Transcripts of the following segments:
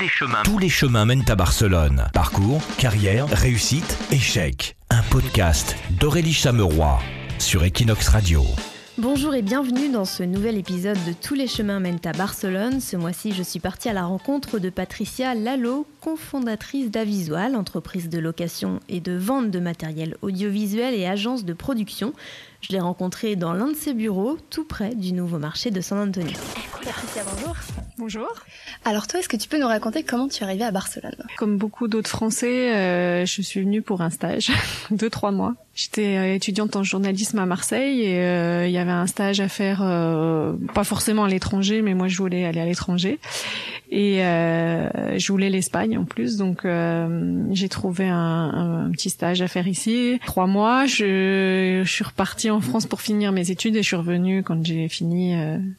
les chemins. Tous les chemins mènent à Barcelone. Parcours, carrière, réussite, échec. Un podcast d'Aurélie Chameroy sur Equinox Radio. Bonjour et bienvenue dans ce nouvel épisode de Tous les chemins mènent à Barcelone. Ce mois-ci, je suis partie à la rencontre de Patricia Lalo, cofondatrice d'Avisual, entreprise de location et de vente de matériel audiovisuel et agence de production. Je l'ai rencontrée dans l'un de ses bureaux, tout près du nouveau marché de San Antonio. Patricia, bonjour. Bonjour. Alors toi, est-ce que tu peux nous raconter comment tu es arrivée à Barcelone? Comme beaucoup d'autres Français, euh, je suis venue pour un stage de trois mois. J'étais euh, étudiante en journalisme à Marseille et euh, il y avait un stage à faire, euh, pas forcément à l'étranger, mais moi je voulais aller à l'étranger et euh, je voulais l'Espagne en plus, donc euh, j'ai trouvé un, un, petit stage à faire ici. Trois mois, je, je, suis repartie en France pour finir mes études et je suis revenue quand j'ai fini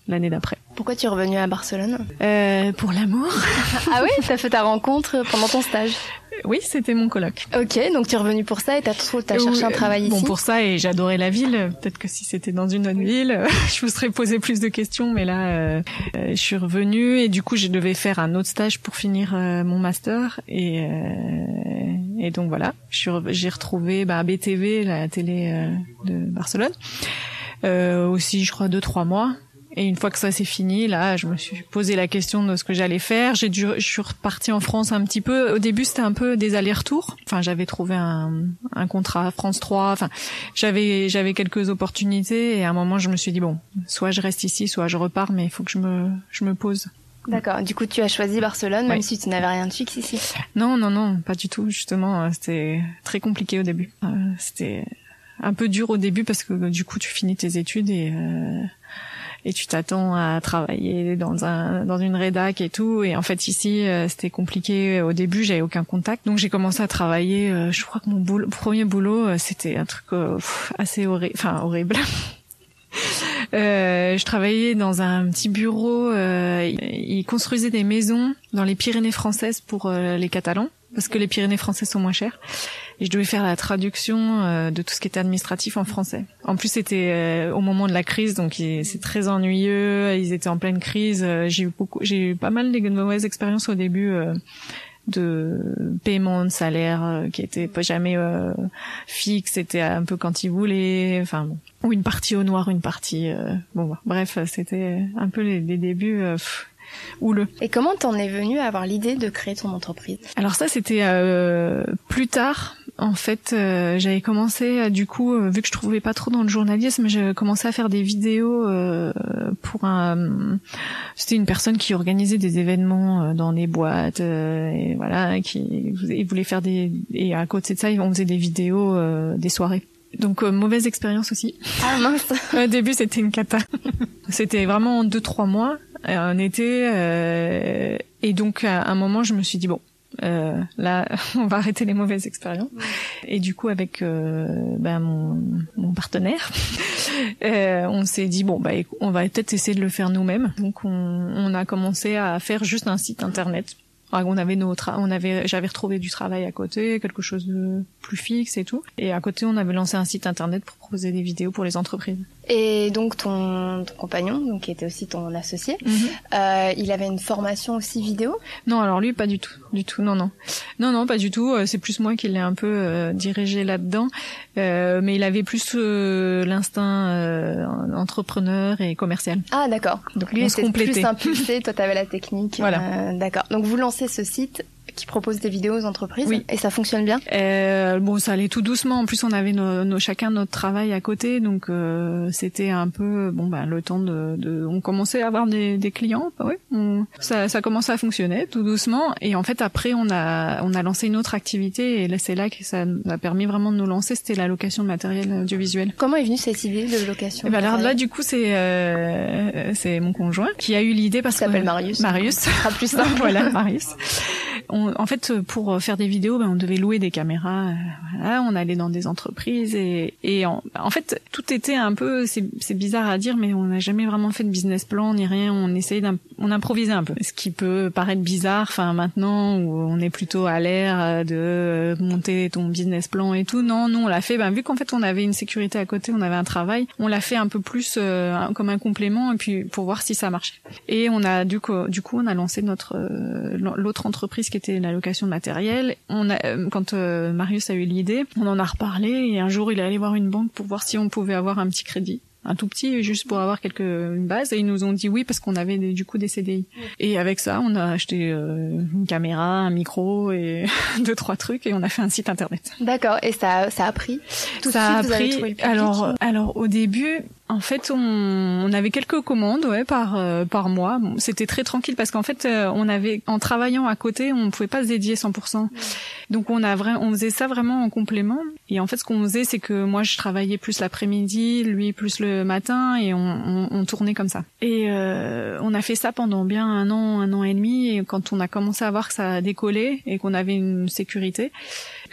l'année d'après. Pourquoi tu es revenue à Barcelone? Pour l'amour. ah oui, t'as fait ta rencontre pendant ton stage? Oui, c'était mon colloque. Ok, donc tu es revenu pour ça et t'as as cherché un travail bon, ici. Bon, pour ça et j'adorais la ville. Peut-être que si c'était dans une autre ville, je vous serais posé plus de questions, mais là, euh, je suis revenue et du coup, je devais faire un autre stage pour finir euh, mon master et euh, et donc voilà, j'ai retrouvé bah, BTV, la télé euh, de Barcelone. Euh, aussi, je crois deux trois mois. Et une fois que ça s'est fini, là, je me suis posé la question de ce que j'allais faire. J'ai dû, je suis repartie en France un petit peu. Au début, c'était un peu des allers-retours. Enfin, j'avais trouvé un, un contrat France 3. Enfin, j'avais, j'avais quelques opportunités. Et à un moment, je me suis dit bon, soit je reste ici, soit je repars, mais il faut que je me, je me pose. D'accord. Du coup, tu as choisi Barcelone, même si tu n'avais rien de fixe ici. Non, non, non, pas du tout. Justement, c'était très compliqué au début. Euh, c'était un peu dur au début parce que du coup, tu finis tes études et euh, et tu t'attends à travailler dans un dans une rédac et tout et en fait ici euh, c'était compliqué au début j'avais aucun contact donc j'ai commencé à travailler euh, je crois que mon boulot, premier boulot euh, c'était un truc assez horrible enfin horrible Euh, je travaillais dans un petit bureau. Euh, ils construisaient des maisons dans les Pyrénées françaises pour euh, les Catalans, parce que les Pyrénées françaises sont moins chères. Et je devais faire la traduction euh, de tout ce qui était administratif en français. En plus, c'était au moment de la crise, donc c'est très ennuyeux. Ils étaient en pleine crise. J'ai eu beaucoup, j'ai eu pas mal de mauvaises expériences au début de paiement de salaire euh, qui était pas jamais euh, fixe, c'était un peu quand ils voulaient, enfin bon. ou une partie au noir, une partie euh, bon bref, c'était un peu les, les débuts euh, houleux. Et comment t'en es venu à avoir l'idée de créer ton entreprise? Alors ça c'était plus tard en fait, euh, j'avais commencé, euh, du coup, euh, vu que je trouvais pas trop dans le journalisme, j'ai commencé à faire des vidéos euh, pour un. C'était une personne qui organisait des événements dans des boîtes, et voilà, qui il voulait faire des. Et à côté de ça, on faisait des vidéos, des soirées. Donc mauvaise expérience aussi. Ah mince. Au début, c'était une cata. c'était vraiment deux trois mois, un été, et donc à un moment, je me suis dit bon euh, là, on va arrêter les mauvaises expériences. Et du coup, avec euh, ben, mon, mon, partenaire, euh, on s'est dit bon, bah, on va peut-être essayer de le faire nous-mêmes. Donc, on, on, a commencé à faire juste un site internet. On avait notre, on avait, j'avais retrouvé du travail à côté, quelque chose de plus fixe et tout. Et à côté, on avait lancé un site internet pour proposer des vidéos pour les entreprises. Et donc ton, ton compagnon, donc qui était aussi ton associé, mm -hmm. euh, il avait une formation aussi vidéo? Non, alors lui pas du tout, du tout, non, non, non, non, pas du tout. C'est plus moi qui l'ai un peu euh, dirigé là-dedans, euh, mais il avait plus euh, l'instinct euh, entrepreneur et commercial. Ah d'accord. Donc lui était plus impulsé, toi t'avais la technique. Voilà. Euh, d'accord. Donc vous lancez ce site qui propose des vidéos aux entreprises oui. et ça fonctionne bien? Euh, Bon, ça allait tout doucement. En plus, on avait nos, nos, chacun notre travail à côté, donc euh, c'était un peu bon bah le temps de, de on commençait à avoir des, des clients, bah, ouais, on, ça, ça commençait à fonctionner tout doucement. Et en fait, après, on a on a lancé une autre activité et là c'est là que ça a permis vraiment de nous lancer. C'était la location de matériel audiovisuel. Comment est venue cette idée de location et ben alors là, du coup, c'est euh, c'est mon conjoint qui a eu l'idée parce qu'il s'appelle Marius. Marius. Ça sera plus simple. voilà, Marius en fait, pour faire des vidéos, ben, on devait louer des caméras. voilà, on allait dans des entreprises et, et en, fait, tout était un peu, c'est bizarre à dire, mais on n'a jamais vraiment fait de business plan ni rien. On essayait, on improvisait un peu. Ce qui peut paraître bizarre, enfin maintenant où on est plutôt à l'air de monter ton business plan et tout. Non, non, on l'a fait. Ben, vu qu'en fait on avait une sécurité à côté, on avait un travail, on l'a fait un peu plus comme un complément et puis pour voir si ça marchait. Et on a du coup, on a lancé notre l'autre entreprise qui était la location de matériel. On a, euh, quand euh, Marius a eu l'idée, on en a reparlé et un jour il est allé voir une banque pour voir si on pouvait avoir un petit crédit. Un tout petit juste pour avoir quelques une base. Et ils nous ont dit oui parce qu'on avait du coup des CDI et avec ça on a acheté euh, une caméra un micro et deux trois trucs et on a fait un site internet. D'accord. Et ça ça a pris. Tout ça a pris. alors alors au début en fait, on, on, avait quelques commandes, ouais, par euh, par mois. Bon, c'était très tranquille parce qu'en fait, euh, on avait en travaillant à côté, on pouvait pas se dédier 100%. Donc on a vrai, on faisait ça vraiment en complément. Et en fait, ce qu'on faisait, c'est que moi, je travaillais plus l'après-midi, lui plus le matin, et on, on, on tournait comme ça. Et euh, on a fait ça pendant bien un an, un an et demi. Et quand on a commencé à voir que ça décollait et qu'on avait une sécurité,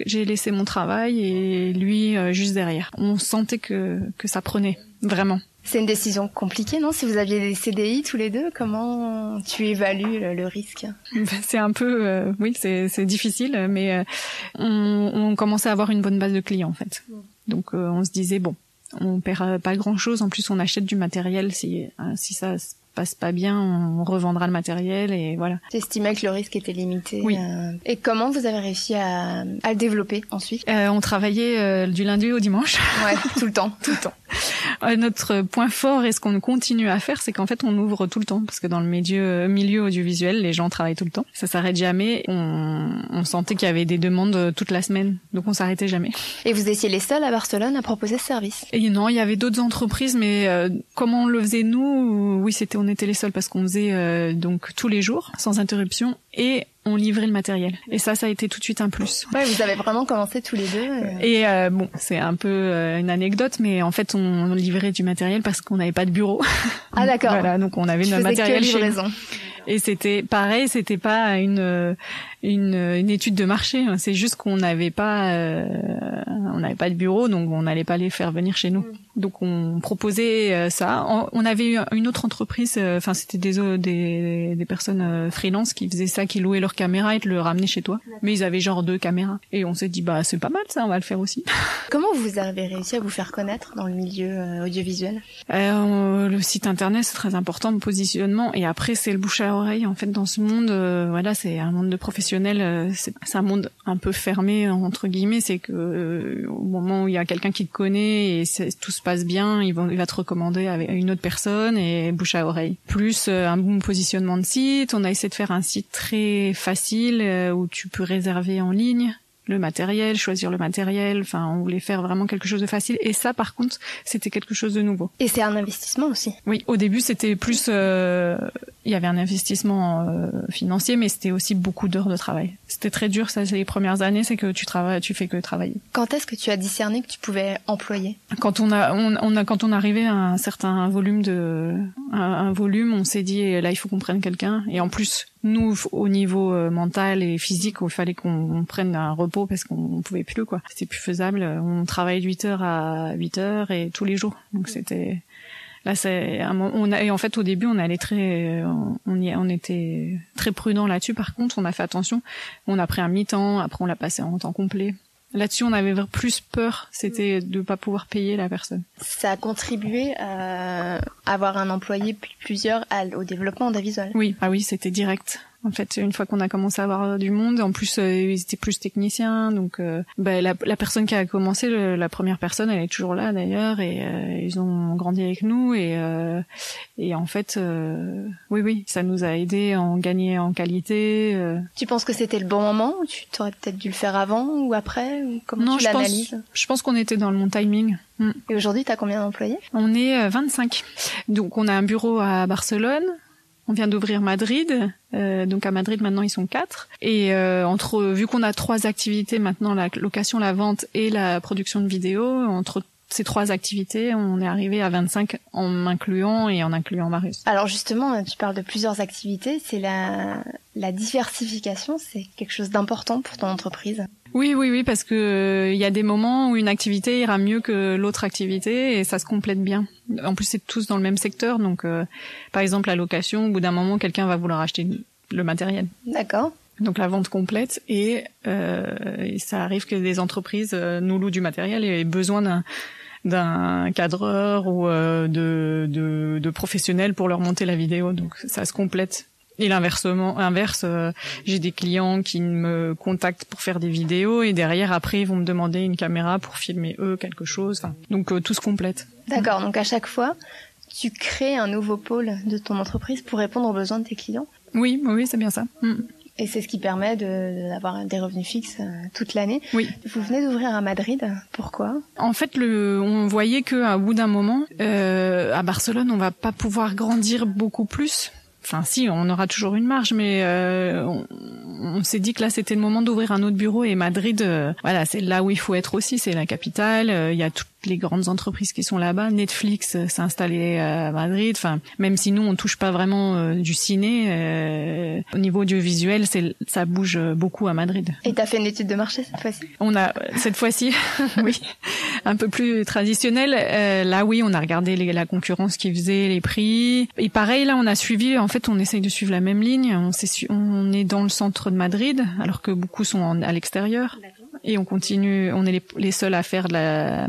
j'ai laissé mon travail et lui juste derrière. On sentait que que ça prenait vraiment. C'est une décision compliquée, non? Si vous aviez des CDI tous les deux, comment tu évalues le, risque? Ben, C'est un peu, euh, oui, c'est difficile, mais euh, on, on, commençait à avoir une bonne base de clients en fait. Donc euh, on se disait bon, on perd pas grand chose. En plus, on achète du matériel si si ça passe pas bien, on revendra le matériel et voilà. J'estimais que le risque était limité. Oui. Euh. Et comment vous avez réussi à, à le développer ensuite? Euh, On travaillait euh, du lundi au dimanche. Ouais, tout le temps, tout le temps. Notre point fort et ce qu'on continue à faire, c'est qu'en fait on ouvre tout le temps parce que dans le milieu, milieu audiovisuel, les gens travaillent tout le temps. Ça s'arrête jamais. On, on sentait qu'il y avait des demandes toute la semaine, donc on s'arrêtait jamais. Et vous étiez les seuls à Barcelone à proposer ce service? Et non, il y avait d'autres entreprises, mais comment on le faisait nous Oui, c'était on était les seuls parce qu'on faisait euh, donc tous les jours sans interruption et on livrait le matériel. Et ça, ça a été tout de suite un plus. Ouais, vous avez vraiment commencé tous les deux. Euh. Et euh, bon, c'est un peu une anecdote, mais en fait, on livrait du matériel parce qu'on n'avait pas de bureau. Ah d'accord. voilà, donc on avait notre matériel chez nous. Et c'était pareil, c'était pas une, une, une étude de marché. Hein. C'est juste qu'on n'avait pas on n'avait pas de bureau, donc on n'allait pas les faire venir chez nous. Mm. Donc on proposait euh, ça. On avait une autre entreprise, euh, enfin c'était des, des, des personnes euh, freelance qui faisaient ça, qui louaient leur caméra et te le ramenaient chez toi. Mais ils avaient genre deux caméras. Et on s'est dit bah c'est pas mal ça, on va le faire aussi. Comment vous avez réussi à vous faire connaître dans le milieu audiovisuel? Euh, Le site internet c'est très important, le positionnement. Et après c'est le bouche à oreille. En fait dans ce monde, voilà c'est un monde de professionnels. C'est un monde un peu fermé entre guillemets. C'est que au moment où il y a quelqu'un qui te connaît et tout se passe bien, il va, il va te recommander à une autre personne et bouche à oreille. Plus euh, un bon positionnement de site, on a essayé de faire un site très facile euh, où tu peux réserver en ligne le matériel, choisir le matériel. Enfin, on voulait faire vraiment quelque chose de facile. Et ça, par contre, c'était quelque chose de nouveau. Et c'est un investissement aussi. Oui, au début, c'était plus, euh, il y avait un investissement euh, financier, mais c'était aussi beaucoup d'heures de travail. C'était très dur. Ça, les premières années, c'est que tu travailles, tu fais que travailler. Quand est-ce que tu as discerné que tu pouvais employer? Quand on a, on, a, quand on arrivait à un certain volume de, un, volume, on s'est dit là, il faut qu'on prenne quelqu'un. Et en plus, nous, au niveau euh, mental et physique, il fallait qu'on prenne un repos parce qu'on pouvait plus, quoi. C'était plus faisable. On travaillait de 8 heures à 8 heures et tous les jours. Donc c'était, là, c'est, on a, et en fait, au début, on allait très, on y, on était très prudent là-dessus. Par contre, on a fait attention. On a pris un mi-temps. Après, on l'a passé en temps complet. Là-dessus, on avait plus peur, c'était de pas pouvoir payer la personne. Ça a contribué à avoir un employé puis plusieurs au développement d'Avisual. Oui, ah oui, c'était direct. En fait, une fois qu'on a commencé à avoir euh, du monde, en plus euh, ils étaient plus techniciens, donc euh, bah, la, la, personne qui a commencé, la première personne, elle est toujours là d'ailleurs, et ils ont grandi avec nous, et et en fait, oui oui, ça nous a aidé à en gagner en qualité. Tu penses que c'était le bon moment tu t'aurais peut-être dû le faire avant ou après ou comment tu l'analyses? Je pense qu'on était dans le bon timing. Mm. Et aujourd'hui, tu as combien d'employés? On est 25. Donc on a un bureau à Barcelone, on vient d'ouvrir Madrid, euh, donc à Madrid maintenant ils sont quatre. Et euh, entre vu qu'on a trois activités maintenant, la location, la vente et la production de vidéos, entre ces trois activités, on est arrivé à 25 en m'incluant et en incluant Marius. Alors justement, tu parles de plusieurs activités. C'est la, la diversification, c'est quelque chose d'important pour ton entreprise? Oui, oui, oui, parce que il euh, y a des moments où une activité ira mieux que l'autre activité et ça se complète bien. En plus, c'est tous dans le même secteur, donc euh, par exemple la location, au bout d'un moment, quelqu'un va vouloir acheter le matériel. D'accord. Donc la vente complète et, euh, ça arrive que des entreprises euh, nous louent du matériel et aient besoin d'un d'un cadreur ou de, de, de professionnels pour leur monter la vidéo. Donc ça se complète et l'inversement, inverse, euh, j'ai des clients qui me contactent pour faire des vidéos et derrière après ils vont me demander une caméra pour filmer eux quelque chose. Enfin, donc euh, tout se complète. D'accord. Donc à chaque fois, tu crées un nouveau pôle de ton entreprise pour répondre aux besoins de tes clients? Oui, oui, c'est bien ça. Mm. Et c'est ce qui permet d'avoir des revenus fixes euh, toute l'année. Oui. Vous venez d'ouvrir à Madrid. Pourquoi? En fait, le, on voyait que à bout d'un moment, euh, à Barcelone, on va pas pouvoir grandir beaucoup plus Enfin, si, on aura toujours une marge, mais euh, s'est dit que là, c'était le moment d'ouvrir un autre bureau. Et Madrid, euh, voilà, c'est là où il faut être aussi. C'est la capitale. Euh, il y a toutes les grandes entreprises qui sont là-bas. Netflix s'est installé à Madrid. Enfin, même si nous, on touche pas vraiment du ciné, au niveau audiovisuel, c'est ça bouge beaucoup à Madrid. Et t'as fait une étude de marché cette fois-ci? On a cette fois-ci, oui, un peu plus traditionnel. là, oui, on a regardé la concurrence qui faisait, les prix. Et pareil, là, on a suivi en fait on essaye de suivre la même ligne. On, on est dans le centre de Madrid, alors que beaucoup sont à l'extérieur. Et on continue, on est les, seuls à faire de la,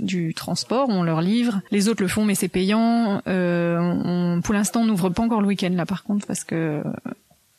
du transport, on leur livre. Les autres le font, mais c'est payant. Euh, on, pour l'instant, on n'ouvre pas encore le week-end là, par contre, parce que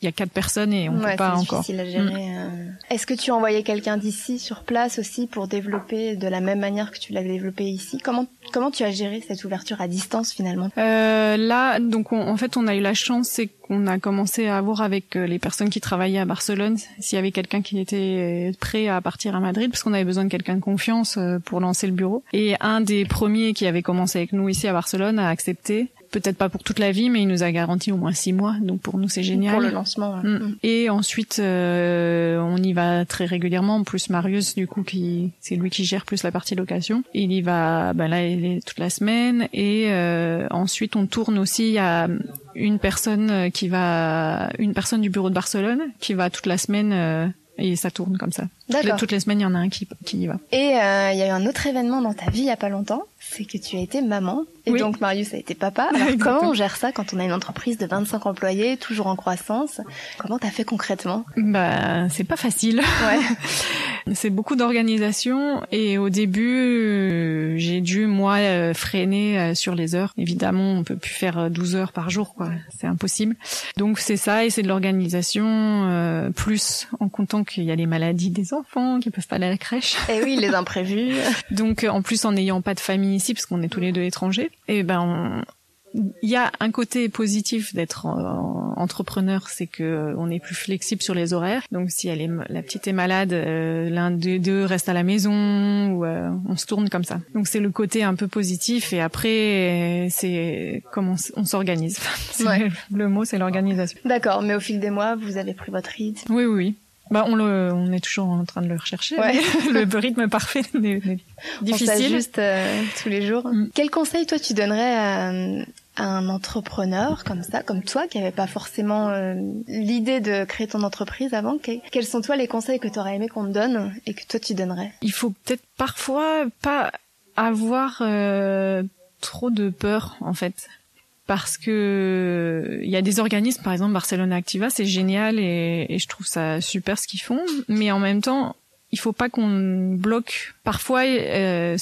il y a quatre personnes et on peut pas encore. À gérer, mm. euh. Est-ce que tu as envoyé quelqu'un d'ici sur place aussi pour développer de la même manière que tu l'as développé ici? Comment comment tu as géré cette ouverture à distance finalement? Euh, Là, donc en fait, on a eu la chance, c'est qu'on a commencé à voir avec euh, les personnes qui travaillaient à Barcelone s'il y avait quelqu'un qui était prêt à partir à Madrid, parce qu'on avait besoin de quelqu'un de confiance euh, pour lancer le bureau. Et un des premiers qui avait commencé avec nous ici à Barcelone a accepté peut-être pas pour toute la vie, mais il nous a garanti au moins six mois. Donc pour nous, c'est génial. Pour le lancement. Mm. Mm. Et ensuite, euh, on y va très régulièrement. En plus, Marius, du coup, qui c'est lui qui gère plus la partie location. Il y va, ben là, il est toute la semaine. Et euh, ensuite, on tourne aussi à une personne qui va, une personne du bureau de Barcelone qui va toute la semaine. Euh, et ça tourne comme ça. D'accord. Toutes les semaines, il y en a un qui, qui y va. Et euh, il y a eu un autre événement dans ta vie il y a pas longtemps, c'est que tu as été maman. Et donc Marius a été papa. Alors comment on gère ça quand on a une entreprise de 25 employés, toujours en croissance? Comment t'as fait concrètement? Bah, c'est pas facile. Ouais. c'est beaucoup d'organisation et au début, euh, j'ai dû moi euh, freiner euh, sur les heures. Évidemment, on peut plus faire 12 heures par jour, quoi. C'est impossible. Donc c'est ça et c'est de l'organisation plus en comptant qu'il y a les maladies des enfants qui peuvent pas aller à la crèche. Et eh oui, les imprévus. Donc en plus en n'ayant pas de famille ici parce qu'on est tous les deux étrangers, et eh ben il y a un côté positif d'être entrepreneur, c'est que on est plus flexible sur les horaires. Donc si elle est, la petite est malade, euh, l'un des deux reste à la maison ou euh, on se tourne comme ça. Donc c'est le côté un peu positif et après c'est comment on, s'organise. Le mot c'est l'organisation. D'accord, mais au fil des mois, vous avez pris votre rythme. Oui, oui, oui. Bah, on, le, on est toujours en train de le rechercher. le rythme parfait est, difficile. On juste euh, tous les jours. Mm. Quel conseil toi tu donnerais à, un entrepreneur comme ça, comme toi, qui avait pas forcément euh, l'idée de créer ton entreprise avant? Quels sont toi les conseils que tu aurais aimé qu'on te donne et que toi tu donnerais? Il faut peut-être parfois pas avoir euh, trop de peur en fait parce que il y a des organismes, par exemple Barcelona Activa, c'est génial et, je trouve ça super ce qu'ils font, mais en même temps, il faut pas qu'on bloque. Parfois, euh,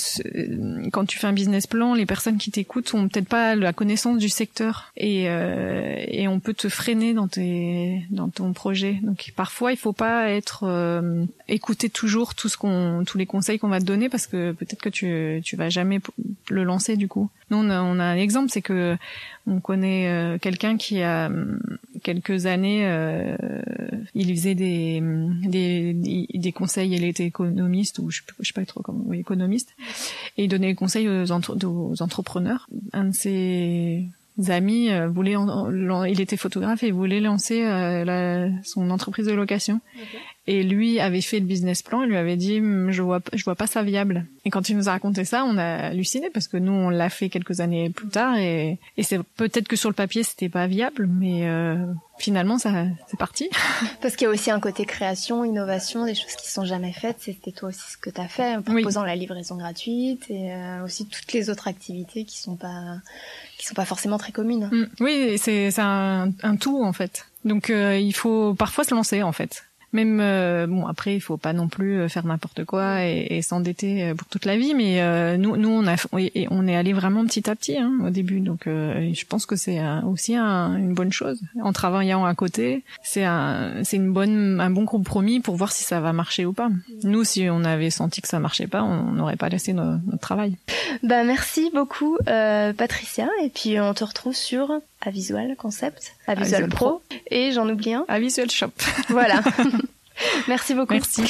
quand tu fais un business plan, les personnes qui t'écoutent ont peut-être pas la connaissance du secteur et, euh, et on peut te freiner dans tes dans ton projet. Donc parfois, il faut pas être euh, écouter toujours tout ce qu'on tous les conseils qu'on va te donner parce que peut-être que tu tu vas jamais le lancer du coup. Nous, on a, on a un exemple, c'est que on connaît euh, quelqu'un qui a quelques années, euh, il faisait des, des, des conseils, il était économiste ou je, je sais pas trop comment, oui, économiste, et il donnait des conseils aux, entrepreneurs. Un de ses amis euh, voulait, il était photographe et voulait lancer la, son entreprise de location. Et lui avait fait le business plan, il lui avait dit hum, je vois je vois pas ça viable. Et quand il nous a raconté ça, on a halluciné parce que nous on l'a fait quelques années plus tard et, et c'est peut-être que sur le papier c'était pas viable, mais euh, finalement ça c'est parti. Parce qu'il y a aussi un côté création, innovation, des choses qui sont jamais faites. C'était toi aussi ce que tu as fait en proposant la livraison gratuite et euh, aussi toutes les autres activités qui sont pas qui sont pas forcément très communes. Mm. Oui, c'est un, un tout en fait. Donc euh, il faut parfois se lancer en fait même euh, bon après il faut pas non plus euh, faire n'importe quoi et, et s'endetter euh, pour toute la vie mais nous nous on a on est allé vraiment petit à petit hein, au début. Donc je pense que c'est aussi un, une bonne chose. En travaillant à côté c'est un c'est une bonne un bon compromis pour voir si ça va marcher ou pas. Nous si on avait senti que ça marchait pas on n'aurait pas laissé notre travail. Bah merci beaucoup Patricia. Et puis on te retrouve sur à Visual Concept, à Visual, Pro. et j'en oublie un. À Visual Shop. Voilà. Merci beaucoup. Merci.